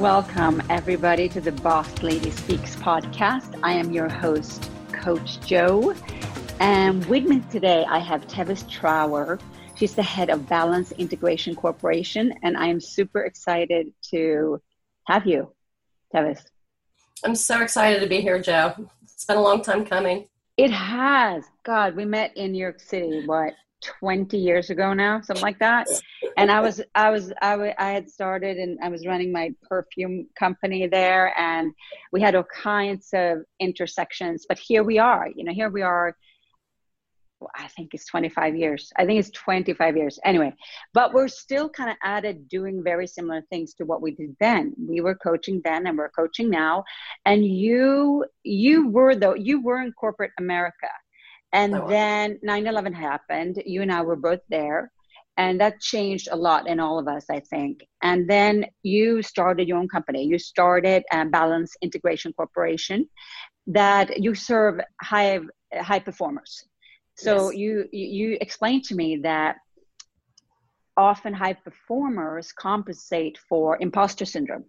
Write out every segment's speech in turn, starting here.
Welcome, everybody, to the Boss Lady Speaks podcast. I am your host, Coach Joe. And with me today, I have Tevis Trower. She's the head of Balance Integration Corporation. And I am super excited to have you, Tevis. I'm so excited to be here, Joe. It's been a long time coming. It has. God, we met in New York City, what, 20 years ago now, something like that. And I was, I was, I, w- I had started and I was running my perfume company there, and we had all kinds of intersections. But here we are, you know, here we are. I think it's 25 years. I think it's 25 years. Anyway, but we're still kind of at it doing very similar things to what we did then. We were coaching then and we're coaching now. And you you were though you were in corporate America and then 9 11 happened. You and I were both there. And that changed a lot in all of us, I think. And then you started your own company. You started um, Balance Integration Corporation that you serve high, high performers. So yes. you, you explained to me that often high performers compensate for imposter syndrome.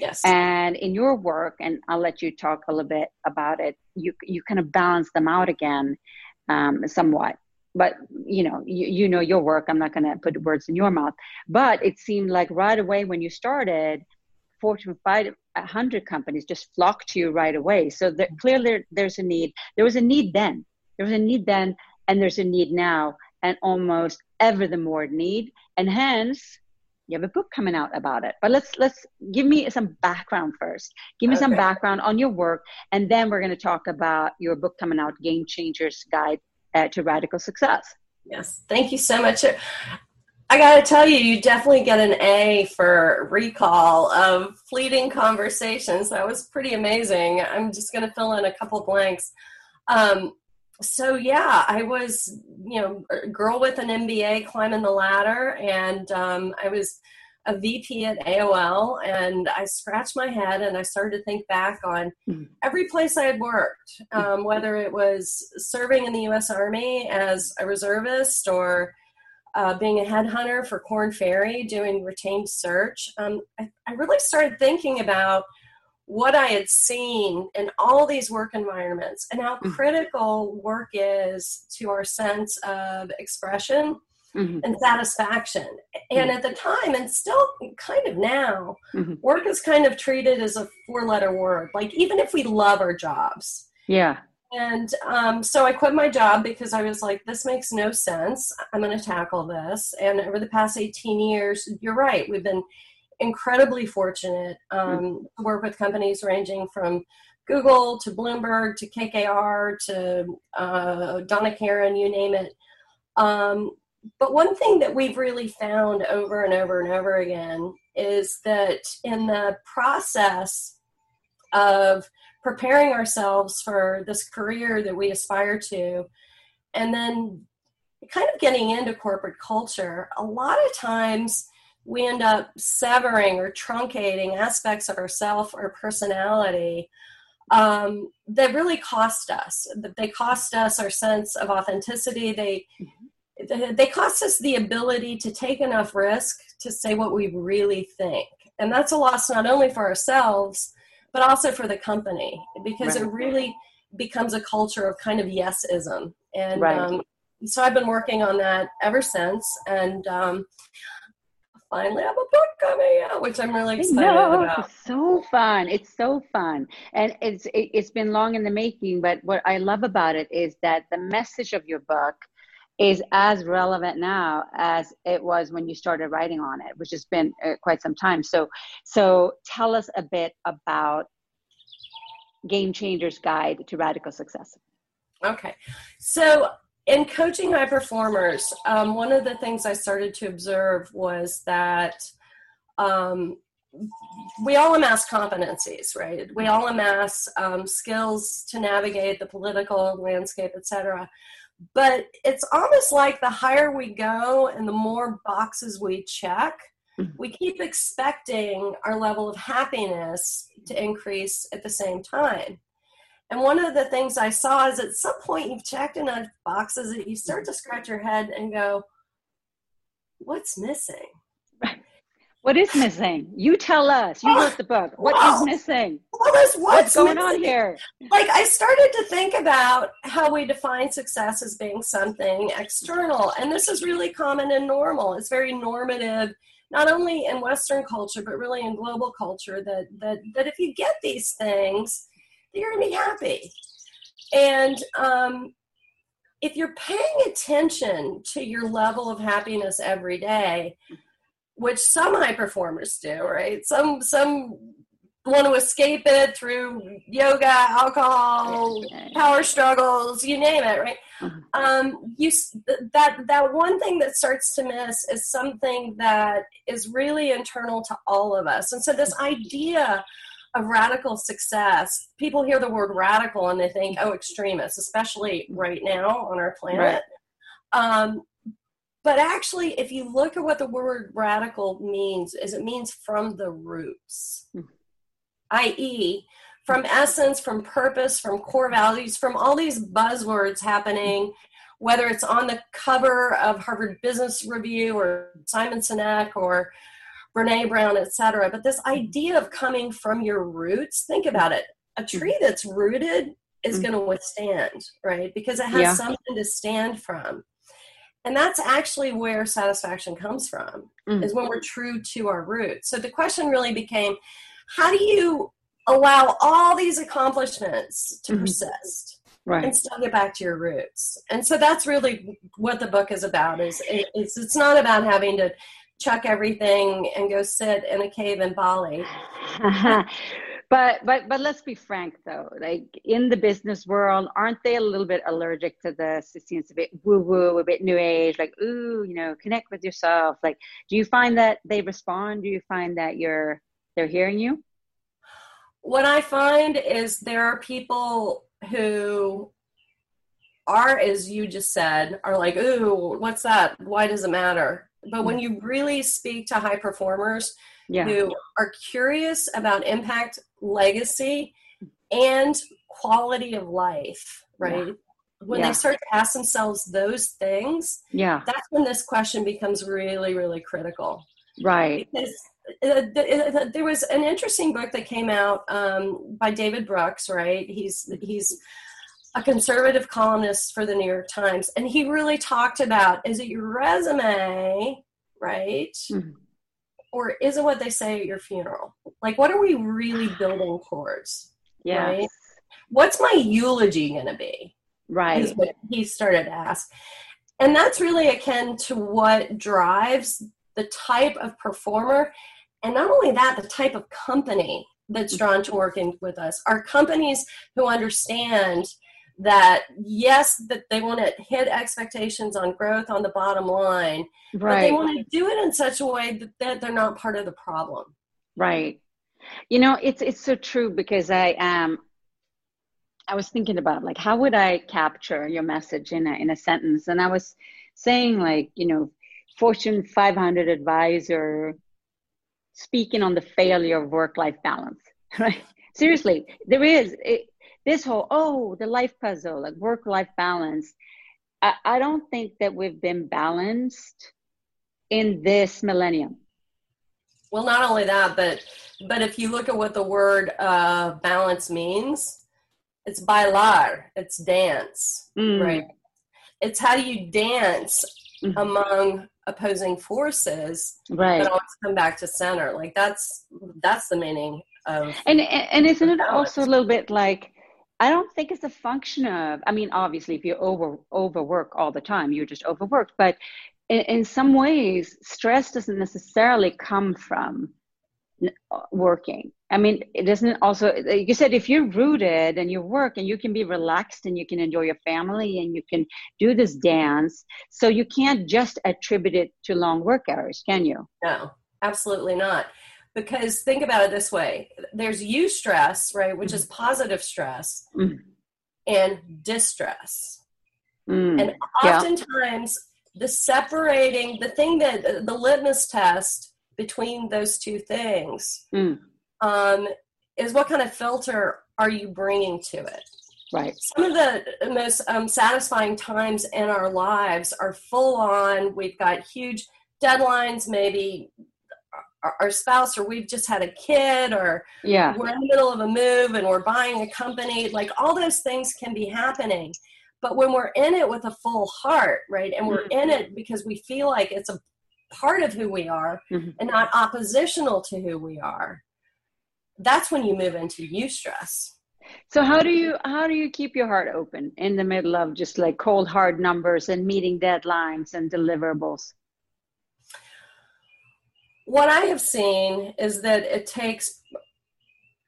Yes. And in your work, and I'll let you talk a little bit about it, you you kind of balance them out again um, somewhat. But you know, you, you know your work. I'm not going to put words in your mouth. But it seemed like right away when you started, Fortune 500 companies just flocked to you right away. So there, clearly, there's a need. There was a need then. There was a need then, and there's a need now, and almost ever the more need. And hence, you have a book coming out about it but let's let's give me some background first give me okay. some background on your work and then we're going to talk about your book coming out game changers guide uh, to radical success yes thank you so much I got to tell you, you definitely get an A for recall of fleeting conversations. That was pretty amazing. I'm just going to fill in a couple blanks. Um, so yeah, I was, you know, a girl with an MBA climbing the ladder, and um, I was a VP at AOL, and I scratched my head and I started to think back on mm-hmm. every place I had worked, um, whether it was serving in the U.S. Army as a reservist or uh, being a headhunter for Korn Ferry, doing retained search. Um, I, I really started thinking about what I had seen in all these work environments and how mm-hmm. critical work is to our sense of expression mm-hmm. and satisfaction. And mm-hmm. at the time, and still kind of now, mm-hmm. work is kind of treated as a four letter word. Like, even if we love our jobs. Yeah. And um, so I quit my job because I was like, this makes no sense. I'm going to tackle this. And over the past 18 years, you're right, we've been incredibly fortunate um, to work with companies ranging from Google to Bloomberg to KKR to uh, Donna Karan, you name it. Um, but one thing that we've really found over and over and over again is that in the process of preparing ourselves for this career that we aspire to, and then kind of getting into corporate culture, a lot of times we end up severing or truncating aspects of ourself or personality um, that really cost us. They cost us our sense of authenticity. They they cost us the ability to take enough risk to say what we really think, and that's a loss not only for ourselves but also for the company because right. it really becomes a culture of kind of yesism. And right. um, so I've been working on that ever since, and um, finally have a book coming out, which I'm really excited no, about. It's so fun. It's so fun. And it's it, it's been long in the making, but what I love about it is that the message of your book is as relevant now as it was when you started writing on it, which has been uh, quite some time. So so tell us a bit about Game Changers Guide to Radical Success. Okay. So in coaching high performers, um, one of the things I started to observe was that um, we all amass competencies, right? We all amass um, skills to navigate the political landscape, etc. But it's almost like the higher we go and the more boxes we check, mm-hmm. we keep expecting our level of happiness to increase at the same time. And one of the things I saw is at some point you've checked enough boxes that you start to scratch your head and go, what's missing? What is missing? You tell us. You wrote the book. What is missing? what's, what's going missing? on here? Like I started to think about how we define success as being something external, and this is really common and normal. It's very normative, not only in Western culture but really in global culture. That that that if you get these things, you're going to be happy. And um, if you're paying attention to your level of happiness every day, which some high performers do, right? Some some want to escape it through yoga, alcohol, power struggles, you name it, right? Mm-hmm. Um, you that that one thing that starts to miss is something that is really internal to all of us, and so this idea of radical success, people hear the word radical and they think, oh, extremists, especially right now on our planet. Right. Um, but actually, if you look at what the word radical means, is it means from the roots, mm. i.e., from essence, from purpose, from core values, from all these buzzwords happening, whether it's on the cover of Harvard Business Review or Simon Sinek or Brene Brown, etc. But this idea of coming from your roots, think about it. A mm. tree that's rooted is mm. going to withstand, right? Because it has yeah. something to stand from and that's actually where satisfaction comes from mm. is when we're true to our roots so the question really became how do you allow all these accomplishments to mm-hmm. persist right. and still get back to your roots and so that's really what the book is about is it's, it's not about having to chuck everything and go sit in a cave in bali. But but but let's be frank though. Like in the business world aren't they a little bit allergic to this it seems a bit woo woo a bit new age like ooh you know connect with yourself. Like do you find that they respond? Do you find that you're they're hearing you? What i find is there are people who are as you just said are like ooh what's that why does it matter but when you really speak to high performers yeah. who are curious about impact, legacy, and quality of life, right? Yeah. When yeah. they start to ask themselves those things, yeah, that's when this question becomes really, really critical. Right. Because uh, there was an interesting book that came out um, by David Brooks, right? He's he's a conservative columnist for the New York Times, and he really talked about is it your resume, right? Mm-hmm or is it what they say at your funeral? Like, what are we really building towards? Yeah. Right? What's my eulogy going to be? Right. Is what he started to ask. And that's really akin to what drives the type of performer. And not only that, the type of company that's drawn to working with us are companies who understand that yes that they want to hit expectations on growth on the bottom line right. but they want to do it in such a way that, that they're not part of the problem. Right. You know it's it's so true because i am um, i was thinking about like how would i capture your message in a in a sentence? And i was saying like you know fortune 500 advisor speaking on the failure of work life balance right? Seriously there is it, this whole oh the life puzzle like work life balance. I, I don't think that we've been balanced in this millennium. Well not only that but but if you look at what the word uh, balance means it's bailar it's dance mm. right? It's how do you dance mm-hmm. among opposing forces right. but always come back to center. Like that's that's the meaning of and and, and isn't it also a little bit like I don't think it's a function of, I mean, obviously, if you over overwork all the time, you're just overworked. But in, in some ways, stress doesn't necessarily come from working. I mean, it doesn't also, like you said, if you're rooted and you work and you can be relaxed and you can enjoy your family and you can do this dance. So you can't just attribute it to long work hours, can you? No, absolutely not because think about it this way there's eustress right which is positive stress mm. and distress mm. and oftentimes yeah. the separating the thing that the litmus test between those two things mm. um, is what kind of filter are you bringing to it right some of the most um, satisfying times in our lives are full on we've got huge deadlines maybe our, our spouse or we've just had a kid or yeah. we're in the middle of a move and we're buying a company like all those things can be happening. But when we're in it with a full heart right and we're in it because we feel like it's a part of who we are mm-hmm. and not oppositional to who we are that's when you move into eustress so how do you how do you keep your heart open in the middle of just like cold hard numbers and meeting deadlines and deliverables what I have seen is that it takes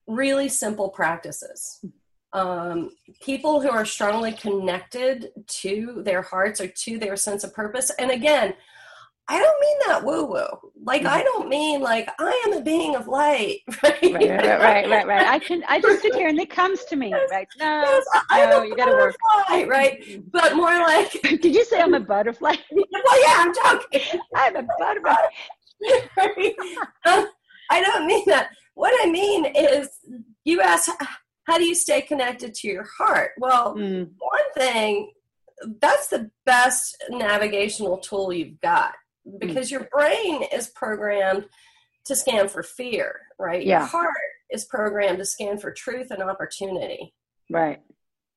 really simple practices. Um, people who are strongly connected to their hearts or to their sense of purpose. And again, I don't mean that woo woo. Like mm-hmm. I don't mean like I am a being of light. Right? Right, right, right, right, right. I can I just sit here and it comes to me. Right? No, yes, no, you got to work. Right, mm-hmm. but more like. Did you say I'm a butterfly? well, yeah, I'm joking. I'm a butterfly. um, I don't mean that. What I mean is, you ask, how do you stay connected to your heart? Well, mm. one thing, that's the best navigational tool you've got because mm. your brain is programmed to scan for fear, right? Yeah. Your heart is programmed to scan for truth and opportunity. Right.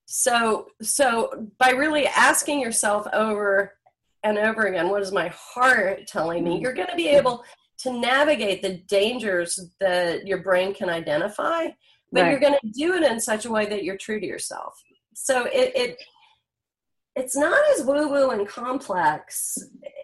So, so by really asking yourself over and over again what is my heart telling me you're going to be able to navigate the dangers that your brain can identify but right. you're going to do it in such a way that you're true to yourself so it, it it's not as woo woo and complex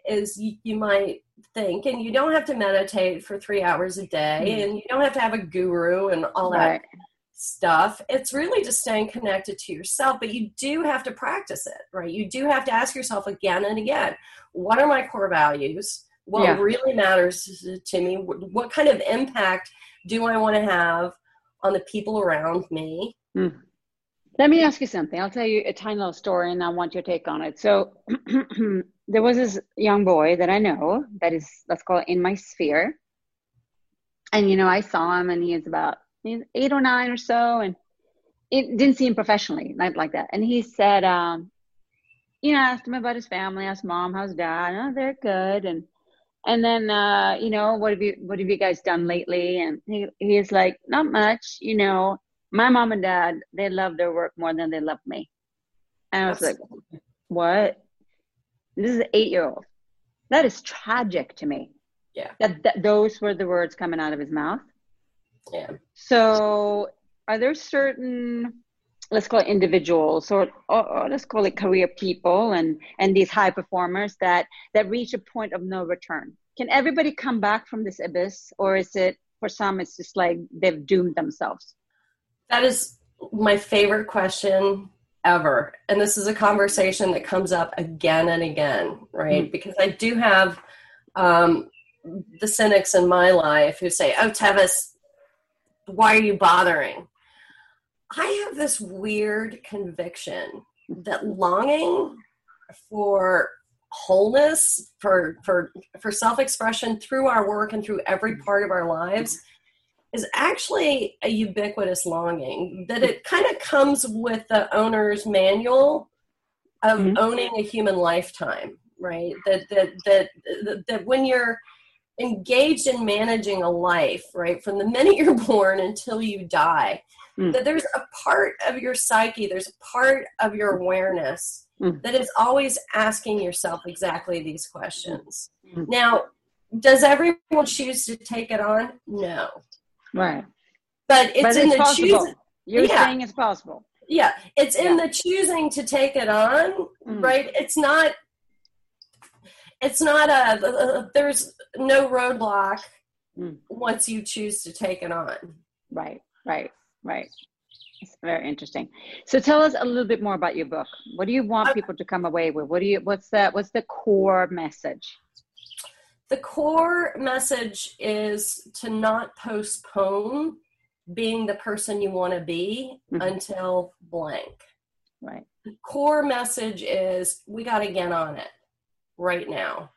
as you, you, might think and you don't have to meditate for three hours a day mm and you don't have to have a guru and all right. that stuff. It's really just staying connected to yourself, but you do have to practice it, right? You do have to ask yourself again and again what are my core values? What yeah. really matters to me? What kind of impact do I want to have on the people around me? Mm. Let me ask you something. I'll tell you a tiny little story and I want your take on it. So, there was this young boy that I know that is, let's call it in my sphere. And, you know, I saw him and he is about eight or nine or so, and it didn't see him professionally, not like that. And he said, um, you know, I asked him about his family, I asked mom, how's dad? Oh, they're good. And and then uh, you know, what have you what have you guys done lately? And he he's like, not much, you know. My mom and dad, they love their work more than they love me. And I was like, what? This is an eight year old. That is tragic to me. Yeah. That, that those were the words coming out of his mouth. Yeah. So, are there certain, let's call it individuals, or, or, or, let's call it career people, and and these high performers that that reach a point of no return? Can everybody come back from this abyss, or is it for some it's just like they've doomed themselves? That is my favorite question ever, and this is a conversation that comes up again and again, right? Mm-hmm. Because I do have. Um, the cynics in my life who say, "Oh, Tevis, why are you bothering? I have this weird conviction that longing for wholeness for for for self-expression through our work and through every part of our lives is actually a ubiquitous longing that it kind of comes with the owner's manual of mm-hmm. owning a human lifetime right that, that that that that when you're engaged in managing a life, right, from the minute you're born until you die, mm. that there's a part of your psyche, there's a part of your awareness mm. that is always asking yourself exactly these questions. Mm. Now, does everyone choose to take it on? No. Right. But it's, but in the choosing. You're yeah. saying it's possible. Yeah, it's in yeah. the choosing to take it on, mm. right? It's not it's not a there's no roadblock mm. once you choose to take it on. Right right right. It's very interesting. So tell us a little bit more about your book. What do you want people to come away with? What do you what's that what's the core message? The core message is to not postpone being the person you want to be mm-hmm. until blank. Right. The core message is we got to get on it right now.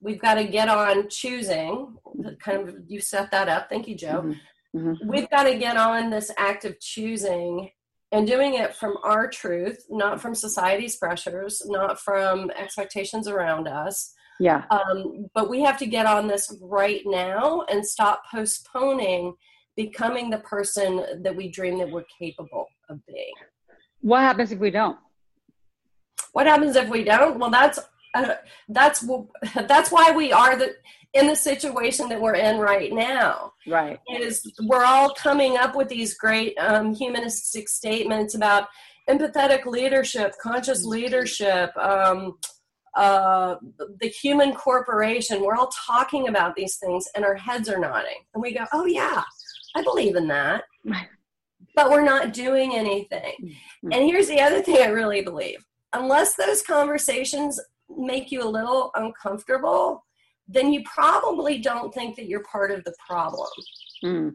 We've got to get on choosing. Kind of, you set that up. Thank you, Joe. Mm-hmm. Mm-hmm. We've got to get on this act of choosing and doing it from our truth, not from society's pressures, not from expectations around us, Yeah. Um, but we have to get on this right now and stop postponing becoming the person that we dream that we're capable of being. What happens if we don't? What happens if we don't? Well, that's that's that's why we are the in the situation that we're in right now. Right. Is we're all coming up with these great um, humanistic statements about empathetic leadership, conscious leadership, um, uh, the human corporation. We're all talking about these things, and our heads are nodding, and we go, "Oh yeah, I believe in that." But we're not doing anything. Mm-hmm. And here's the other thing I really believe: unless those conversations make you a little uncomfortable, then you probably don't think that you're part of the problem. Mm.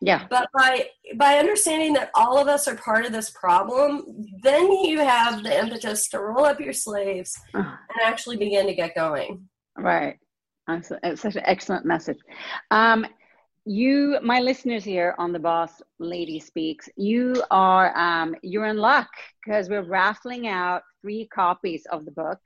Yeah. But by by understanding that all of us are part of this problem, then you have the impetus to roll up your sleeves uh. and actually begin to get going. Right. It's such an excellent message. Um, you, my listeners here on the Boss Lady Speaks, you are um, you're in luck because we're raffling out three copies of the book.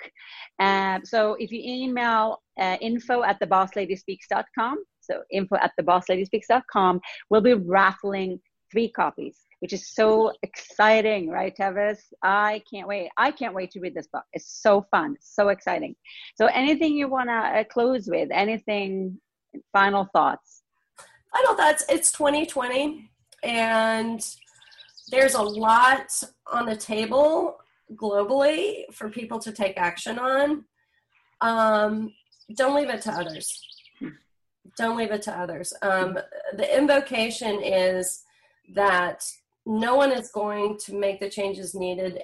Um, so if you email uh, info at thebossladyspeaks.com, so info at thebossladyspeaks.com, we'll be raffling three copies, which is so exciting, right, Tevis? I can't wait. I can't wait to read this book. It's so fun, so exciting. So anything you want to uh, close with? Anything? Final thoughts? Final thoughts. It's 2020, and there's a lot on the table globally for people to take action on. Um, don't leave it to others. Don't leave it to others. Um, the invocation is that no one is going to make the changes needed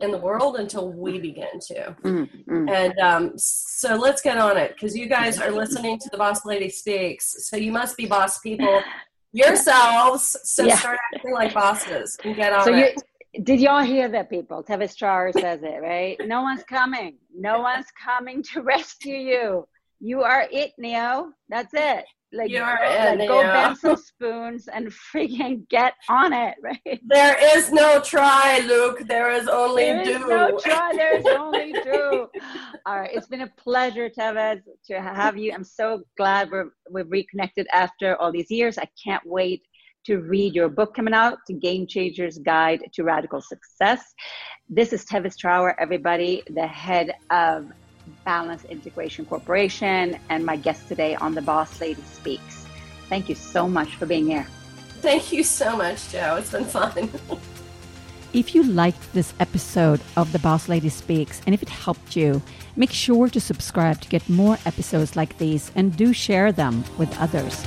in the world until we begin to. Mm-hmm. And um, so let's get on it because you guys are listening to the Boss Lady Speaks. So you must be boss people yourselves. So yeah. start acting like bosses and get on so it. You, did y'all hear that, people? Tevis Char says it, right? No one's coming. No one's coming to rescue you. You are it, Neo. That's it. Like, You're like it, go bend some spoons and freaking get on it, right? There is no try, Luke. There is only there do. There is no try. There is only do. All right. It's been a pleasure, Tevis, to have you. I'm so glad we're we've reconnected after all these years. I can't wait to read your book coming out, The Game Changers Guide to Radical Success. This is Tevis Trower, everybody, the head of Balance Integration Corporation, and my guest today on The Boss Lady Speaks. Thank you so much for being here. Thank you so much, Joe. It's been fun. if you liked this episode of The Boss Lady Speaks and if it helped you, make sure to subscribe to get more episodes like these and do share them with others.